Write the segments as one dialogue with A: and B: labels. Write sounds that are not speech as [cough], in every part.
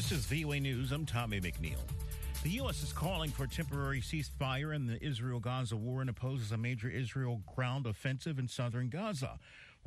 A: This is VOA News. I'm Tommy McNeil. The U.S. is calling for a temporary ceasefire in the Israel Gaza war and opposes a major Israel ground offensive in southern Gaza.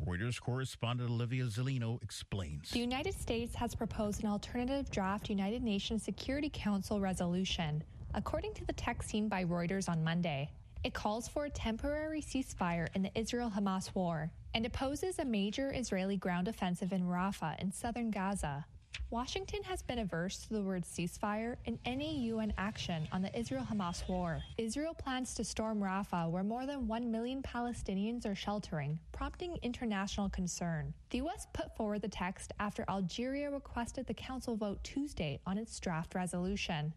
A: Reuters correspondent Olivia Zellino explains.
B: The United States has proposed an alternative draft United Nations Security Council resolution. According to the text seen by Reuters on Monday, it calls for a temporary ceasefire in the Israel Hamas war and opposes a major Israeli ground offensive in Rafah in southern Gaza. Washington has been averse to the word ceasefire in any UN action on the Israel Hamas war. Israel plans to storm Rafah, where more than 1 million Palestinians are sheltering, prompting international concern. The U.S. put forward the text after Algeria requested the Council vote Tuesday on its draft resolution.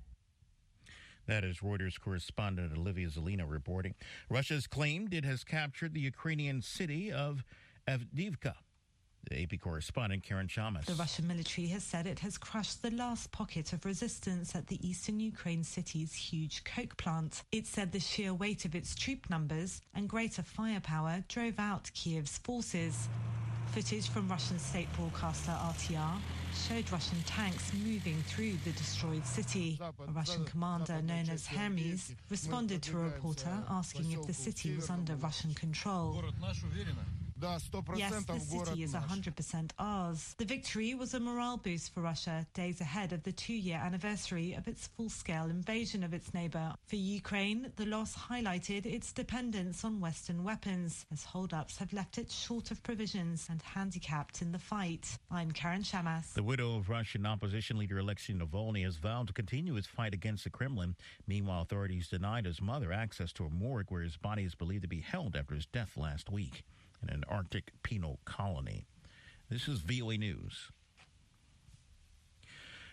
A: That is Reuters correspondent Olivia Zelina reporting. Russia's claimed it has captured the Ukrainian city of Avdiivka. AP correspondent Karen Chammas.
C: The Russian military has said it has crushed the last pocket of resistance at the eastern Ukraine city's huge coke plant. It said the sheer weight of its troop numbers and greater firepower drove out Kiev's forces. Footage from Russian state broadcaster RTR showed Russian tanks moving through the destroyed city. A Russian commander known as Hermes responded to a reporter asking if the city was under Russian control. Yes, the city is 100% ours. The victory was a morale boost for Russia, days ahead of the two-year anniversary of its full-scale invasion of its neighbour. For Ukraine, the loss highlighted its dependence on Western weapons, as hold-ups have left it short of provisions and handicapped in the fight. I'm Karen Chammas.
A: The widow of Russian opposition leader Alexei Navalny has vowed to continue his fight against the Kremlin. Meanwhile, authorities denied his mother access to a morgue where his body is believed to be held after his death last week in an Arctic penal colony. This is VOA News.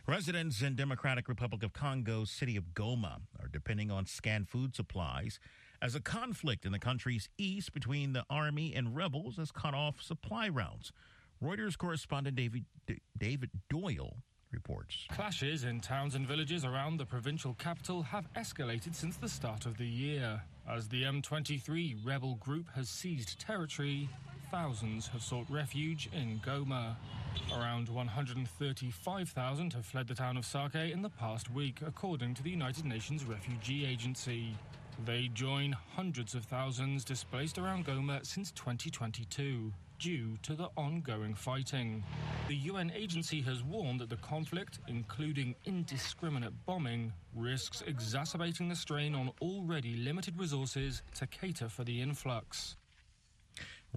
A: Residents in Democratic Republic of Congo's city of Goma are depending on scant food supplies as a conflict in the country's east between the army and rebels has cut off supply routes. Reuters correspondent David David Doyle reports.
D: Clashes in towns and villages around the provincial capital have escalated since the start of the year. As the M23 rebel group has seized territory, thousands have sought refuge in Goma. Around 135,000 have fled the town of Sake in the past week, according to the United Nations Refugee Agency. They join hundreds of thousands displaced around Goma since 2022 due to the ongoing fighting. The UN agency has warned that the conflict, including indiscriminate bombing, risks exacerbating the strain on already limited resources to cater for the influx.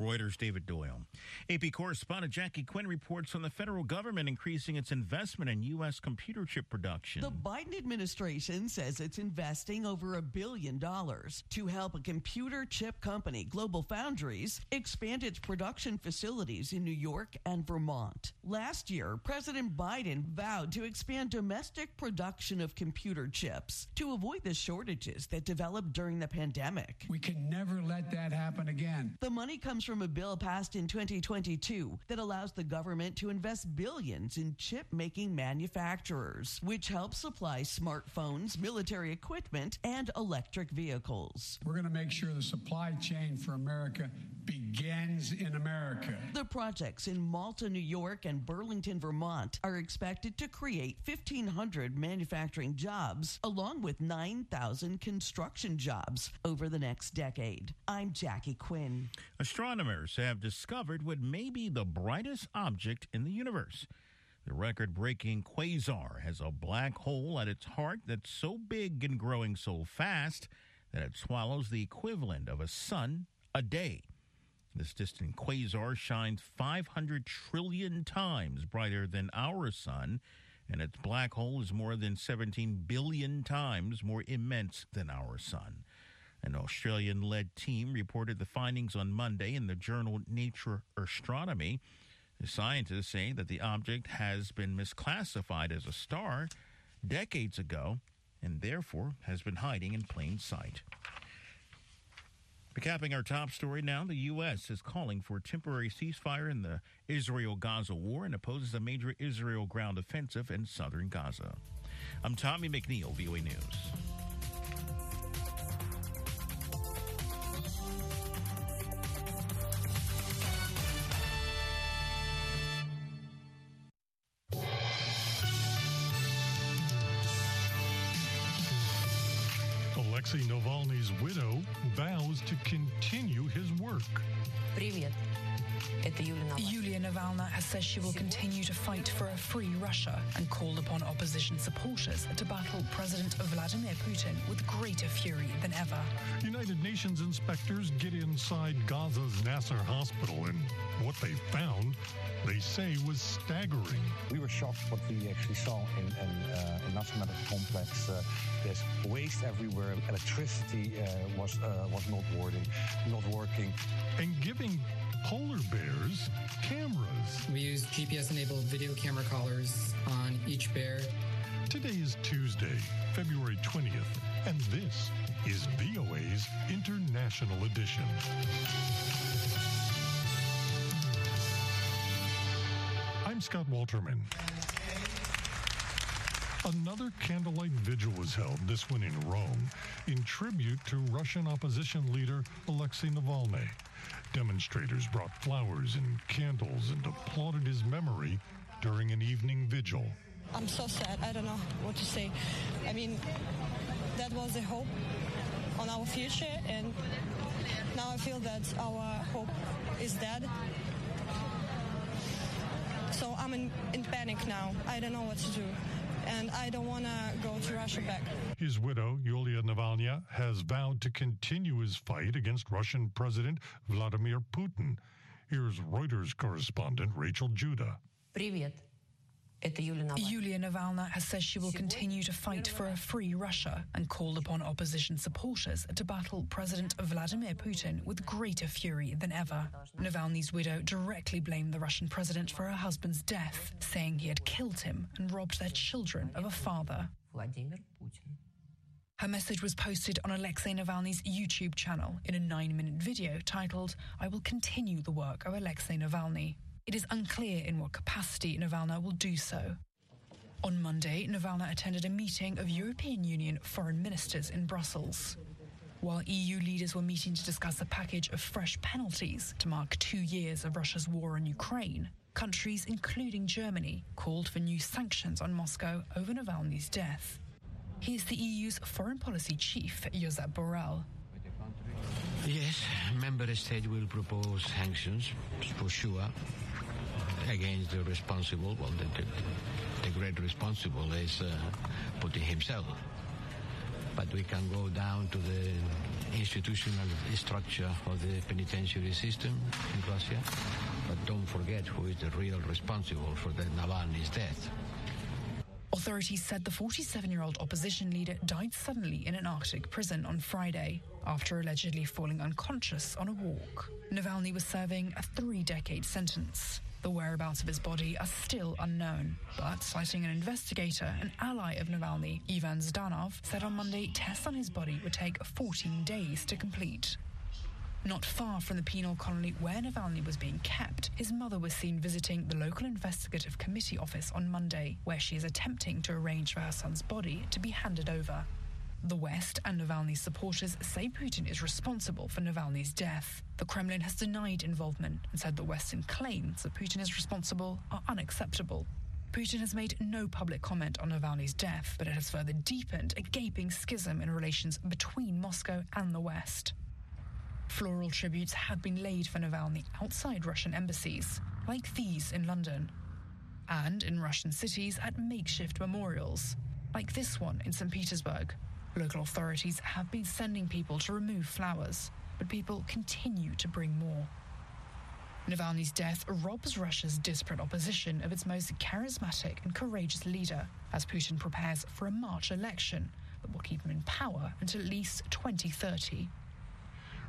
A: Reuters' David Doyle. AP correspondent Jackie Quinn reports on the federal government increasing its investment in U.S. computer chip production.
E: The Biden administration says it's investing over a billion dollars to help a computer chip company, Global Foundries, expand its production facilities in New York and Vermont. Last year, President Biden vowed to expand domestic production of computer chips to avoid the shortages that developed during the pandemic.
F: We can never let that happen again.
E: The money comes from a bill passed in 2022 that allows the government to invest billions in chip making manufacturers, which helps supply smartphones, military equipment, and electric vehicles.
F: We're going to make sure the supply chain for America begins in America.
E: The projects in Malta, New York, and Burlington, Vermont are expected to create 1,500 manufacturing jobs, along with 9,000 construction jobs over the next decade. I'm Jackie Quinn.
A: Astronomers have discovered what may be the brightest object in the universe. The record breaking quasar has a black hole at its heart that's so big and growing so fast that it swallows the equivalent of a sun a day. This distant quasar shines 500 trillion times brighter than our sun, and its black hole is more than 17 billion times more immense than our sun. An Australian led team reported the findings on Monday in the journal Nature Astronomy. The scientists say that the object has been misclassified as a star decades ago and therefore has been hiding in plain sight. Recapping our top story now, the U.S. is calling for a temporary ceasefire in the Israel Gaza war and opposes a major Israel ground offensive in southern Gaza. I'm Tommy McNeil, VOA News.
G: vows to continue his work.
H: Привет. Это Юлия Навальная.
I: Yulia Navalny has said she will continue to fight for a free Russia and called upon opposition supporters to battle President Vladimir Putin with greater fury than ever.
G: United Nations inspectors get inside Gaza's Nasser hospital, and what they found, they say, was staggering.
J: We were shocked what we actually saw in, in, uh, in Nasser Medical Complex. Uh, there's waste everywhere. Electricity uh, was uh, was not working, not working.
G: And giving polar bears cameras.
K: We use GPS-enabled video camera collars on each bear.
G: Today is Tuesday, February 20th, and this is VOA's International Edition. I'm Scott Walterman. Another candlelight vigil was held, this one in Rome, in tribute to Russian opposition leader Alexei Navalny. Demonstrators brought flowers and candles and applauded his memory during an evening vigil.
L: I'm so sad. I don't know what to say. I mean, that was the hope on our future, and now I feel that our hope is dead. So I'm in, in panic now. I don't know what to do And I don't want to go to Russia back.
G: His widow, Yulia Navalny, has vowed to continue his fight against Russian President Vladimir Putin. Here's Reuters correspondent Rachel Judah.
H: Привет.
I: Yulia Navalny has said she will continue to fight for a free Russia and called upon opposition supporters to battle President Vladimir Putin with greater fury than ever. Navalny's widow directly blamed the Russian president for her husband's death, saying he had killed him and robbed their children of a father. Her message was posted on Alexei Navalny's YouTube channel in a nine minute video titled, I Will Continue the Work of Alexei Navalny. It is unclear in what capacity Navalny will do so. On Monday, Navalny attended a meeting of European Union foreign ministers in Brussels. While EU leaders were meeting to discuss a package of fresh penalties to mark two years of Russia's war on Ukraine, countries, including Germany, called for new sanctions on Moscow over Navalny's death. Here's the EU's foreign policy chief, Josep Borrell.
M: Yes, member state will propose sanctions for sure against the responsible. Well, the, the, the great responsible is uh, Putin himself. But we can go down to the institutional structure of the penitentiary system in Russia. But don't forget who is the real responsible for the Navalny's death.
I: Authorities said the 47 year old opposition leader died suddenly in an Arctic prison on Friday after allegedly falling unconscious on a walk. Navalny was serving a three decade sentence. The whereabouts of his body are still unknown, but citing an investigator, an ally of Navalny, Ivan Zhdanov, said on Monday tests on his body would take 14 days to complete. Not far from the penal colony where Navalny was being kept, his mother was seen visiting the local investigative committee office on Monday, where she is attempting to arrange for her son's body to be handed over. The West and Navalny's supporters say Putin is responsible for Navalny's death. The Kremlin has denied involvement and said the Western claims that Putin is responsible are unacceptable. Putin has made no public comment on Navalny's death, but it has further deepened a gaping schism in relations between Moscow and the West. Floral tributes have been laid for Navalny outside Russian embassies, like these in London, and in Russian cities at makeshift memorials, like this one in St. Petersburg. Local authorities have been sending people to remove flowers, but people continue to bring more. Navalny's death robs Russia's disparate opposition of its most charismatic and courageous leader as Putin prepares for a March election that will keep him in power until at least 2030.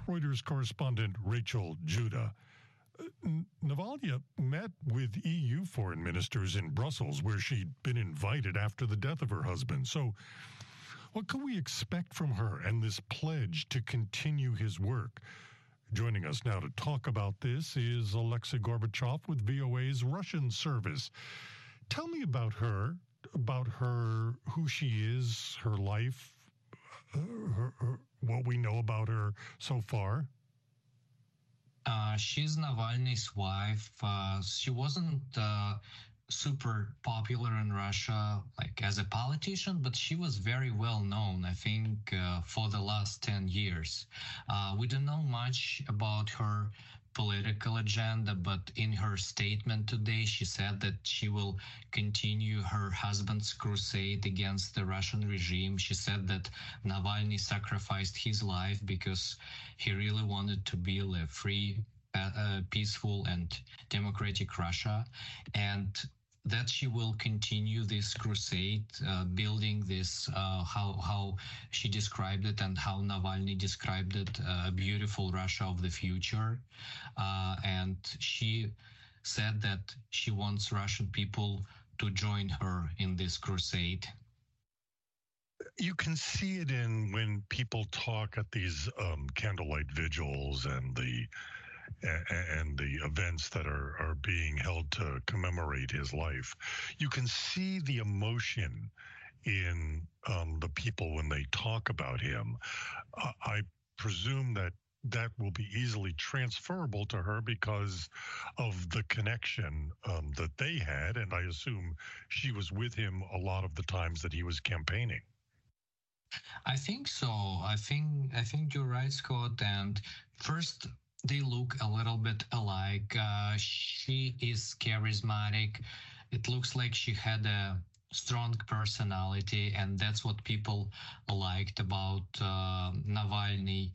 G: Reuters correspondent Rachel Judah. Uh, Navalny met with EU foreign ministers in Brussels, where she'd been invited after the death of her husband. So, what can we expect from her and this pledge to continue his work? Joining us now to talk about this is Alexei Gorbachev with VOA's Russian service. Tell me about her, about her, who she is, her life, her, her, what we know about her so far.
N: Uh, she's Navalny's wife. Uh, she wasn't uh,
K: super popular in Russia, like as a politician, but she was very well known, I think, uh, for the last 10 years. Uh, we don't know much about her political agenda, but in her statement today, she said that she will continue her husband's crusade against the Russian regime. She said that Navalny sacrificed his life because he really wanted to build a free, uh, peaceful, and democratic Russia. And that she will continue this crusade, uh, building this, uh, how, how she described it and how Navalny described it, uh, a beautiful Russia of the future. Uh, and she said that she wants Russian people to join her in this crusade.
G: You can see it in when people talk at these um, candlelight vigils and the and the events that are, are being held to commemorate his life. You can see the emotion in um, the people when they talk about him. Uh, I presume that that will be easily transferable to her because of the connection um, that they had. And I assume she was with him a lot of the times that he was campaigning.
K: I think so. I think I think you're right, Scott. And first, they look a little bit alike. Uh, she is charismatic. It looks like she had a strong personality, and that's what people liked about uh, Navalny.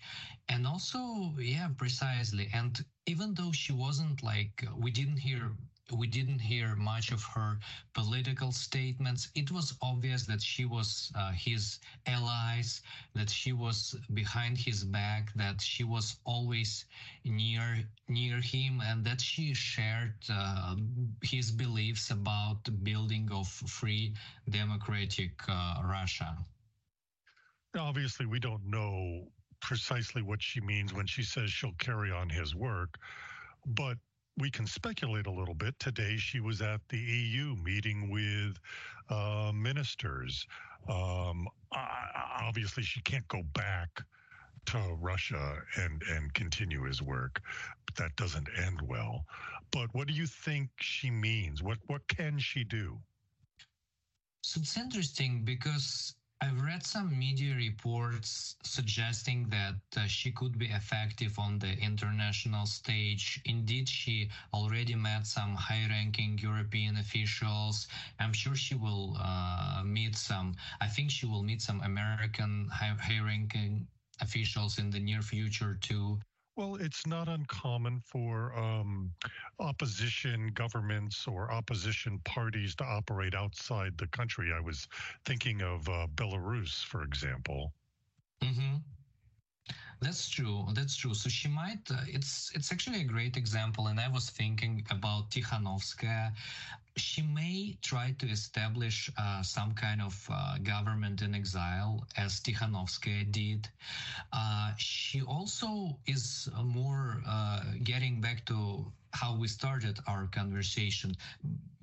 K: And also, yeah, precisely. And even though she wasn't like, we didn't hear we didn't hear much of her political statements. It was obvious that she was uh, his allies, that she was behind his back, that she was always near near him, and that she shared uh, his beliefs about the building of free democratic uh, Russia.
G: Obviously, we don't know precisely what she means when she says she'll carry on his work, but we can speculate a little bit. Today, she was at the EU meeting with uh, ministers. Um, obviously, she can't go back to Russia and and continue his work. But That doesn't end well. But what do you think she means? What what can she do?
K: So it's interesting because I've read some media reports suggesting that uh, she could be effective on the international stage. Indeed, she already met some high ranking European officials. I'm sure she will uh, meet some, I think she will meet some American high ranking officials in the near future too.
G: Well, it's not uncommon for um, opposition governments or opposition parties to operate outside the country. I was thinking of uh, Belarus, for example.
K: That's true. That's true. So she might. Uh, it's it's actually a great example, and I was thinking about Tikhanovskaya. She may try to establish uh, some kind of uh, government in exile, as Tikhanovskaya did. Uh, she also is more uh, getting back to how we started our conversation.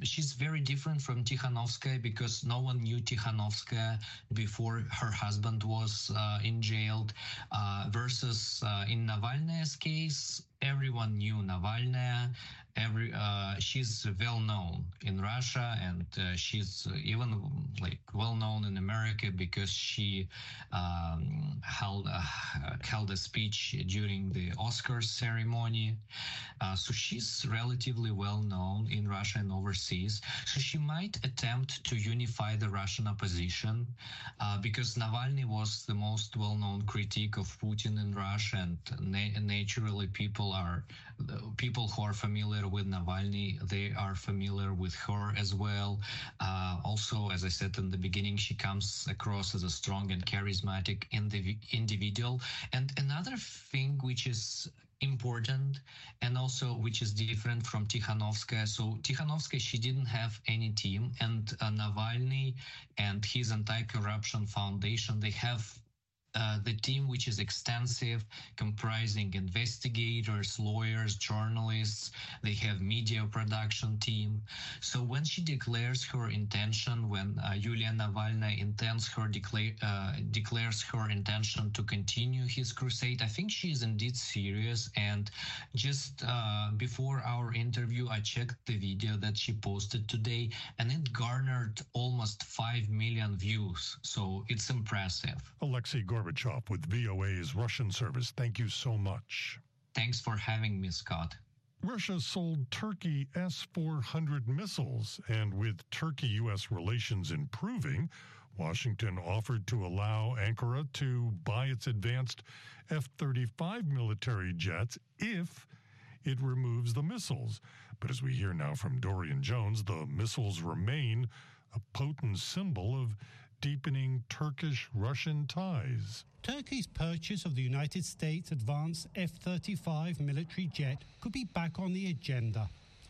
K: She's very different from Tikhanovskaya because no one knew Tikhanovskaya before her husband was uh, in jail. Uh, versus uh, in Navalny's case, everyone knew Navalny every uh, she's well known in Russia and uh, she's even like well known in America because she um, held a, held a speech during the Oscars ceremony. Uh, so she's relatively well known in Russia and overseas. So she might attempt to unify the Russian opposition uh, because Navalny was the most well known critic of Putin in Russia, and na- naturally people are people who are familiar with Navalny, they are familiar with her as well. Uh, also, as I said in the beginning, she comes across as a strong and charismatic indiv- individual. And another thing which is important and also which is different from Tikhanovskaya. So Tikhanovskaya, she didn't have any team and uh, Navalny and his anti-corruption foundation, they have uh, the team, which is extensive, comprising investigators, lawyers, journalists. They have media production team. So when she declares her intention, when uh, Yulia Navalny intends her declare uh, declares her intention to continue his crusade, I think she is indeed serious. And just uh, before our interview, I checked the video that she posted today, and it garnered almost five million views. So it's impressive.
G: Alexei Gorbachev with VOA's Russian service. Thank you so much.
K: Thanks for having me, Scott.
G: Russia sold Turkey S 400 missiles, and with Turkey U.S. relations improving, Washington offered to allow Ankara to buy its advanced F 35 military jets if it removes the missiles. But as we hear now from Dorian Jones, the missiles remain a potent symbol of deepening Turkish Russian ties.
N: Turkey's purchase of the United States advanced F 35 military jet could be back on the agenda.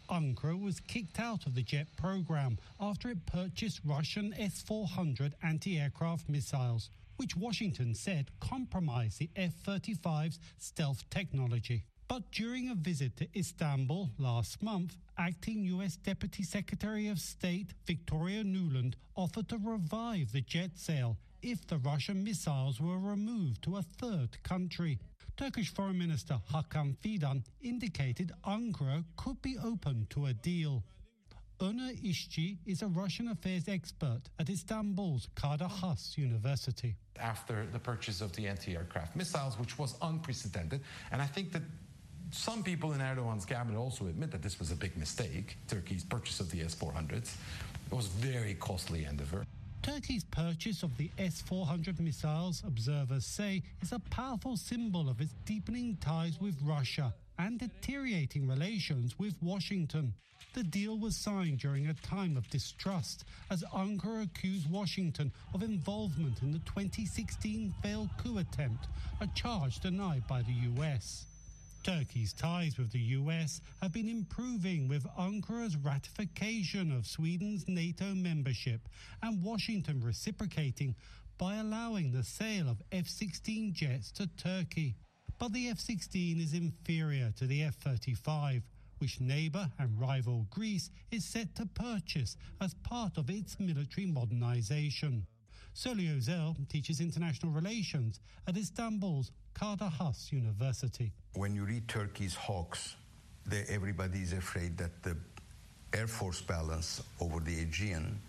N: Ankara was kicked out of the jet program after it purchased Russian S 400 anti aircraft missiles, which Washington said compromised the F 35's stealth technology. But during a visit to Istanbul last month, acting U.S. Deputy Secretary of State Victoria Nuland offered to revive the jet sale if the Russian missiles were removed to a third country. Turkish Foreign Minister Hakan Fidan indicated Ankara could be open to a deal. Onur İşçi is a Russian affairs expert at Istanbul's Kadir Has University.
O: After the purchase of the anti aircraft missiles, which was unprecedented, and I think that some people in Erdogan's cabinet also admit that this was a big mistake, Turkey's purchase of the S 400s. Was very costly endeavor.
N: Turkey's purchase of the S 400 missiles, observers say, is a powerful symbol of its deepening ties with Russia and deteriorating relations with Washington. The deal was signed during a time of distrust as Ankara accused Washington of involvement in the 2016 failed coup attempt, a charge denied by the US. Turkey's ties with the US have been improving with Ankara's ratification of Sweden's NATO membership and Washington reciprocating by allowing the sale of F 16 jets to Turkey. But the F 16 is inferior to the F 35, which neighbour and rival Greece is set to purchase as part of its military modernisation. Soli Özel teaches international relations at Istanbul's Kadir Has University.
P: When you read Turkey's hawks, everybody is afraid that the air force balance over the Aegean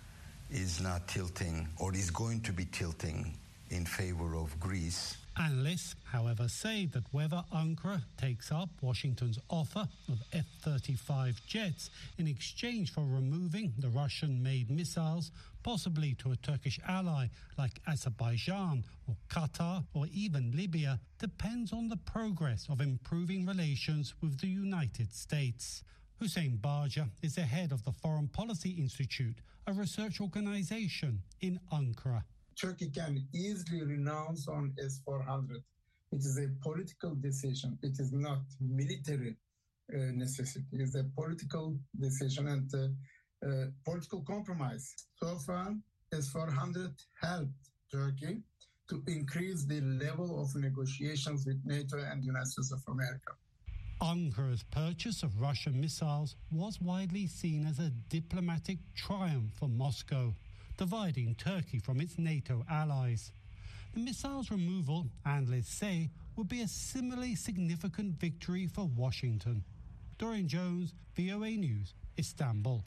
P: is not tilting or is going to be tilting in favor of Greece.
N: Analysts, however, say that whether Ankara takes up Washington's offer of F 35 jets in exchange for removing the Russian made missiles, possibly to a Turkish ally like Azerbaijan or Qatar or even Libya, depends on the progress of improving relations with the United States. Huseyin Bagci is the head of the Foreign Policy Institute, a research organization in Ankara.
Q: Turkey can easily renounce on S-400. It is a political decision. It is not military uh, necessity. It is a political decision and uh, Eh, political compromise. So far, S-400 helped Turkey to increase the level of negotiations with NATO and the United States of America.
N: Ankara's purchase of Russian missiles was widely seen as a diplomatic triumph for Moscow dividing Turkey from its NATO allies. The missile's removal, analysts say, would be a similarly significant victory for Washington. Dorian Jones, VOA News, Istanbul.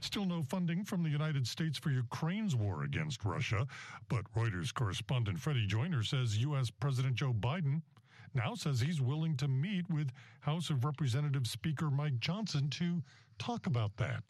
G: Still no funding from the United States for Ukraine's war against Russia, but Reuters correspondent Freddie Joyner says U.S. President Joe Biden now says he's willing to meet with House of Representatives Speaker Mike Johnson to talk about that.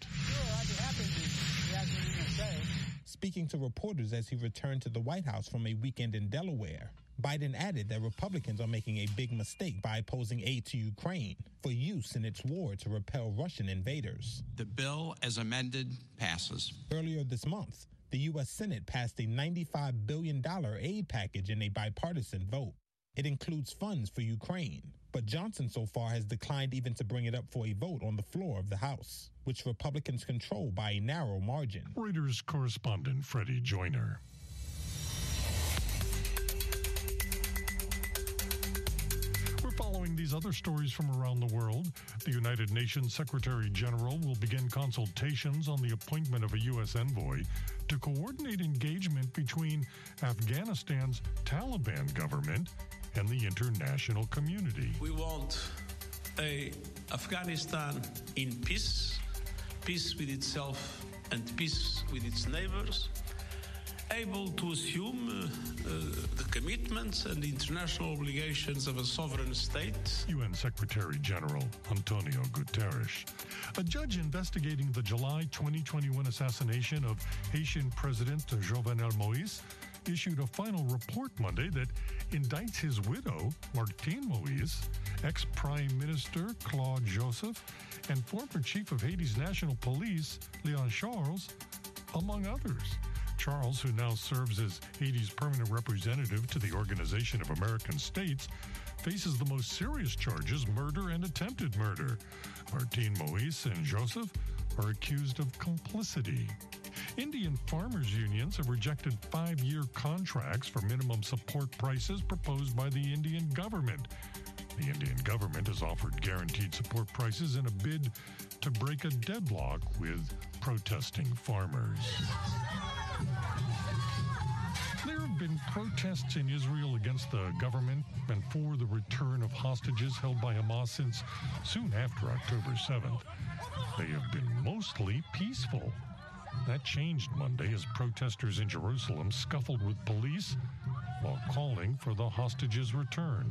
R: Speaking to reporters as he returned to the White House from a weekend in Delaware, Biden added that Republicans are making a big mistake by opposing aid to Ukraine for use in its war to repel Russian invaders.
S: The bill, as amended, passes.
R: Earlier this month, the U.S. Senate passed a $95 billion aid package in a bipartisan vote. It includes funds for Ukraine, but Johnson so far has declined even to bring it up for a vote on the floor of the House, which Republicans control by a narrow margin.
G: Reuters correspondent Freddie Joyner. These other stories from around the world, the United Nations Secretary General will begin consultations on the appointment of a U.S. envoy to coordinate engagement between Afghanistan's Taliban government and the international community.
T: We want a Afghanistan in peace, peace with itself and peace with its neighbors, able to assume uh, uh, the commitments and international obligations of a sovereign state.
G: UN Secretary General Antonio Guterres. A judge investigating the July 2021 assassination of Haitian President Jovenel Moise issued a final report Monday that indicts his widow, Martine Moise, ex Prime Minister Claude Joseph, and former Chief of Haiti's National Police, Leon Charles, among others. Charles, who now serves as Haiti's permanent representative to the Organization of American States, faces the most serious charges murder and attempted murder. Martine Moise and Joseph are accused of complicity. Indian farmers' unions have rejected five year contracts for minimum support prices proposed by the Indian government. The Indian government has offered guaranteed support prices in a bid to break a deadlock with protesting farmers. Been protests in Israel against the government and for the return of hostages held by Hamas since soon after October 7th. They have been mostly peaceful. That changed Monday as protesters in Jerusalem scuffled with police while calling for the hostages' return.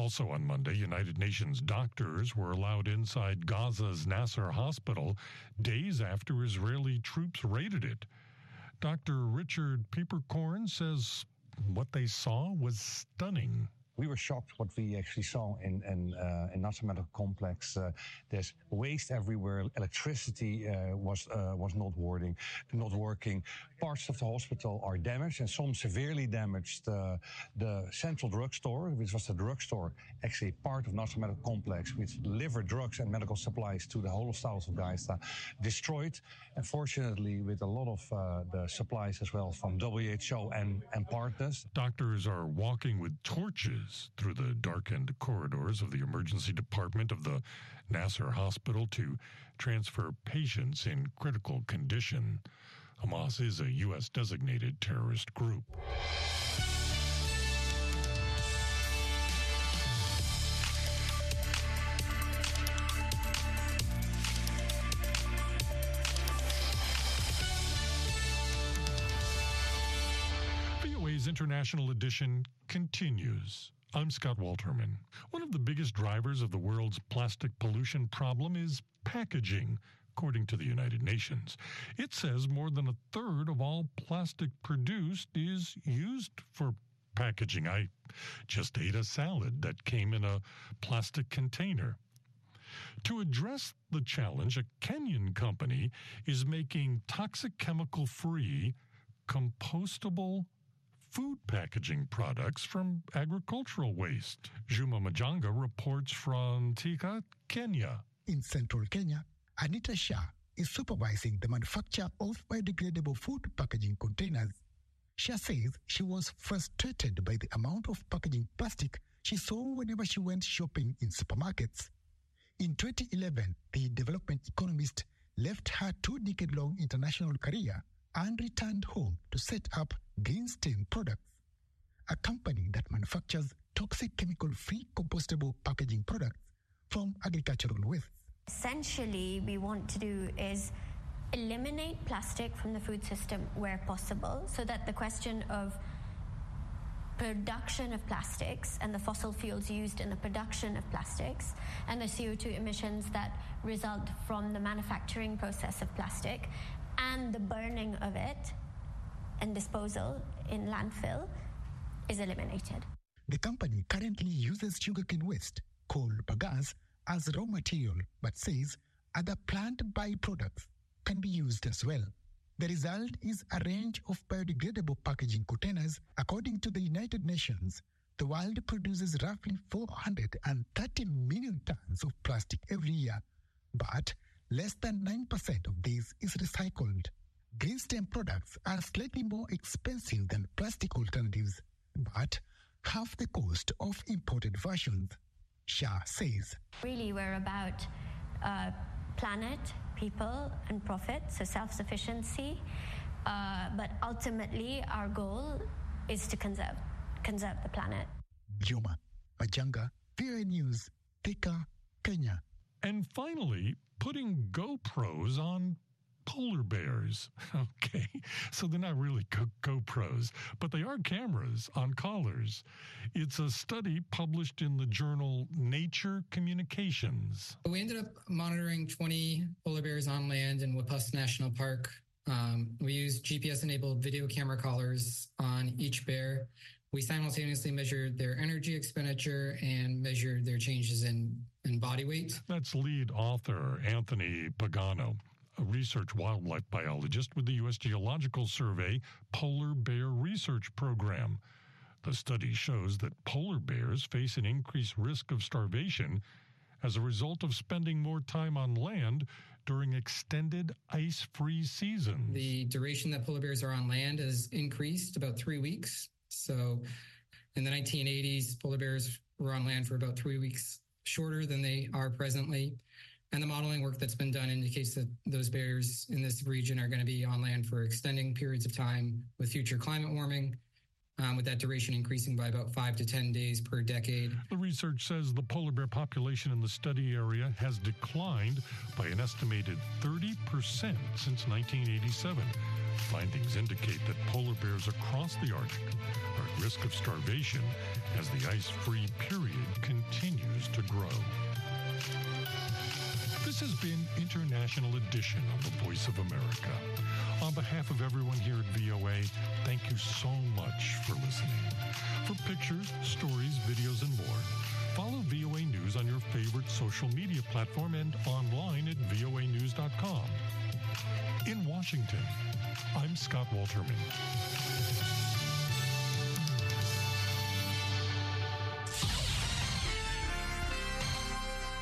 G: Also on Monday, United Nations doctors were allowed inside Gaza's Nasser hospital days after Israeli troops raided it. Dr. Richard Peeperkorn says what they saw was stunning
J: we were shocked what we actually saw in in, uh, in Nasser Medical Complex. Uh, there's waste everywhere. Electricity uh, was uh, was not working. Not working. Parts of the hospital are damaged, and some severely damaged. Uh, the central drugstore, which was the drugstore, actually part of Nasser Medical Complex, which delivered drugs and medical supplies to the whole of south of destroyed. Unfortunately, with a lot of uh, the supplies as well from WHO and and partners.
G: Doctors are walking with torches through the darkened corridors of the emergency department of the Nasser hospital to transfer patients in critical condition. Hamas is a U.S. designated terrorist group. International Edition continues. I'm Scott Walterman. One of the biggest drivers of the world's plastic pollution problem is packaging, according to the United Nations. It says more than a third of all plastic produced is used for packaging. I just ate a salad that came in a plastic container. To address the challenge, a Kenyan company is making toxic chemical free compostable food packaging products from agricultural waste. Juma Majanga reports from Thika, Kenya.
U: In central Kenya, Anita Shah is supervising the manufacture of biodegradable food packaging containers. Shah says she was frustrated by the amount of packaging plastic she saw whenever she went shopping in supermarkets. In 2011, the development economist left her two decade long international career and returned home to set up Greenstein Products, a company that manufactures toxic chemical free compostable packaging products from agricultural waste.
V: Essentially, we want to do is eliminate plastic from the food system where possible so that the question of production of plastics and the fossil fuels used in the production of plastics and the CO2 emissions that result from the manufacturing process of plastic and the burning of it and disposal in landfill is eliminated.
U: The company currently uses sugarcane waste, called bagasse, as raw material, but says other plant byproducts can be used as well. The result is a range of biodegradable packaging containers. According to the United Nations, the world produces roughly 430 million tons of plastic every year, but less than 9% of this is recycled. Green stem products are slightly more expensive than plastic alternatives, but half the cost of imported versions. Shah says.
V: Really, we're about uh, planet, people, and profit, so self sufficiency. Uh, but ultimately, our goal is to conserve, conserve the planet.
U: Juma Majanga, VOA News, Thika, Kenya.
G: And finally, putting GoPros on polar bears. [laughs] Okay, so they're not really Go- GoPros, but they are cameras on collars. It's a study published in the journal Nature Communications.
W: We ended up monitoring 20 polar bears on land in Wapusk National Park. Um, we used GPS enabled video camera collars on each bear. We simultaneously measured their energy expenditure and measured their changes in, in body weight.
G: That's lead author Anthony Pagano a research wildlife biologist with the U.S. Geological Survey Polar Bear Research Program. The study shows that polar bears face an increased risk of starvation as a result of spending more time on land during extended ice free seasons.
W: The duration that polar bears are on land has increased about three weeks. So in the 1980s, polar bears were on land for about three weeks shorter than they are presently. And the modeling work that's been done indicates that those bears in this region are going to be on land for extending periods of time with future climate warming, um, with that duration increasing by about five to 10 days per decade.
G: The research says the polar bear population in the study area has declined by an estimated 30% since 1987. Findings indicate that polar bears across the Arctic are at risk of starvation as the ice free period continues to grow. This has been International Edition of The Voice of America. On behalf of everyone here at VOA, thank you so much for listening. For pictures, stories, videos, and more, follow VOA News on your favorite social media platform and online at voanews.com. In Washington, I'm Scott Walterman.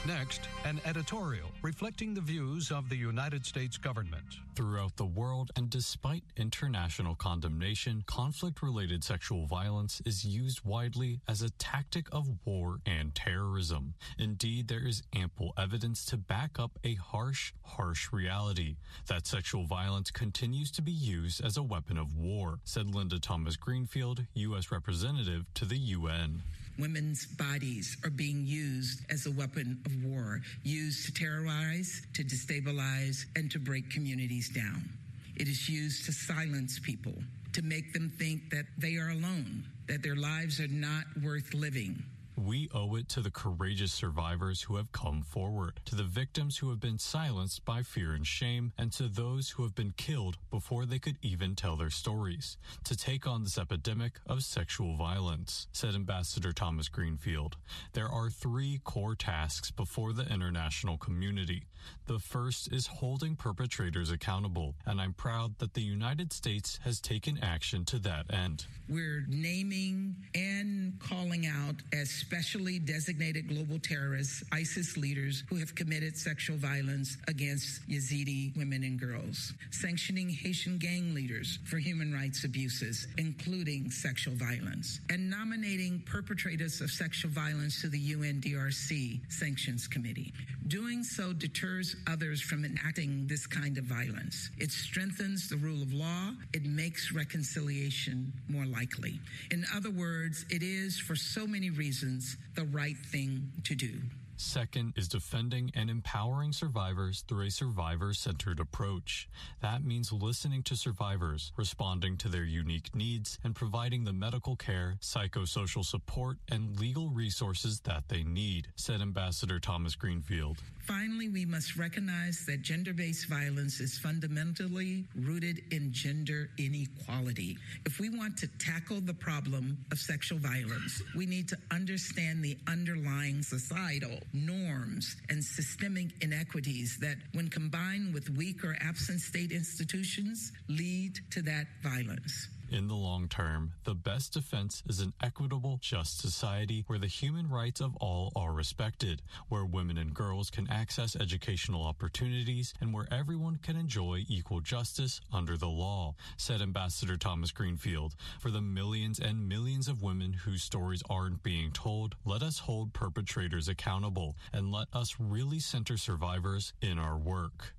X: Next, an editorial reflecting the views of the United States government.
Y: Throughout the world, and despite international condemnation, conflict related sexual violence is used widely as a tactic of war and terrorism. Indeed, there is ample evidence to back up a harsh, harsh reality that sexual violence continues to be used as a weapon of war, said Linda Thomas Greenfield, U.S. Representative to the UN
Z: women's bodies are being used as a weapon of war, used to terrorize, to destabilize, and to break communities down. It is used to silence people, to make them think that they are alone, that their lives are not worth living.
Y: We owe it to the courageous survivors who have come forward, to the victims who have been silenced by fear and shame, and to those who have been killed before they could even tell their stories, to take on this epidemic of sexual violence, said Ambassador Thomas Greenfield. There are three core tasks before the international community. The first is holding perpetrators accountable, and I'm proud that the United States has taken action to that end.
Z: We're naming and calling out as specially designated global terrorists, ISIS leaders who have committed sexual violence against Yazidi women and girls, sanctioning Haitian gang leaders for human rights abuses, including sexual violence, and nominating perpetrators of sexual violence to the UNDRC Sanctions Committee. Doing so deters others from enacting this kind of violence. It strengthens the rule of law. It makes reconciliation more likely. In other words, it is, for so many reasons, the right thing to do.
Y: Second is defending and empowering survivors through a survivor centered approach. That means listening to survivors, responding to their unique needs, and providing the medical care, psychosocial support, and legal resources that they need, said Ambassador Thomas Greenfield.
Z: Finally, we must recognize that gender based violence is fundamentally rooted in gender inequality. If we want to tackle the problem of sexual violence, we need to understand the underlying societal norms and systemic inequities that, when combined with weak or absent state institutions, lead to that violence.
Y: In the long term, the best defense is an equitable, just society where the human rights of all are respected, where women and girls can access educational opportunities, and where everyone can enjoy equal justice under the law, said Ambassador Thomas Greenfield. For the millions and millions of women whose stories aren't being told, let us hold perpetrators accountable and let us really center survivors in our work.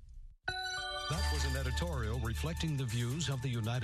X: That was an editorial reflecting the views of the United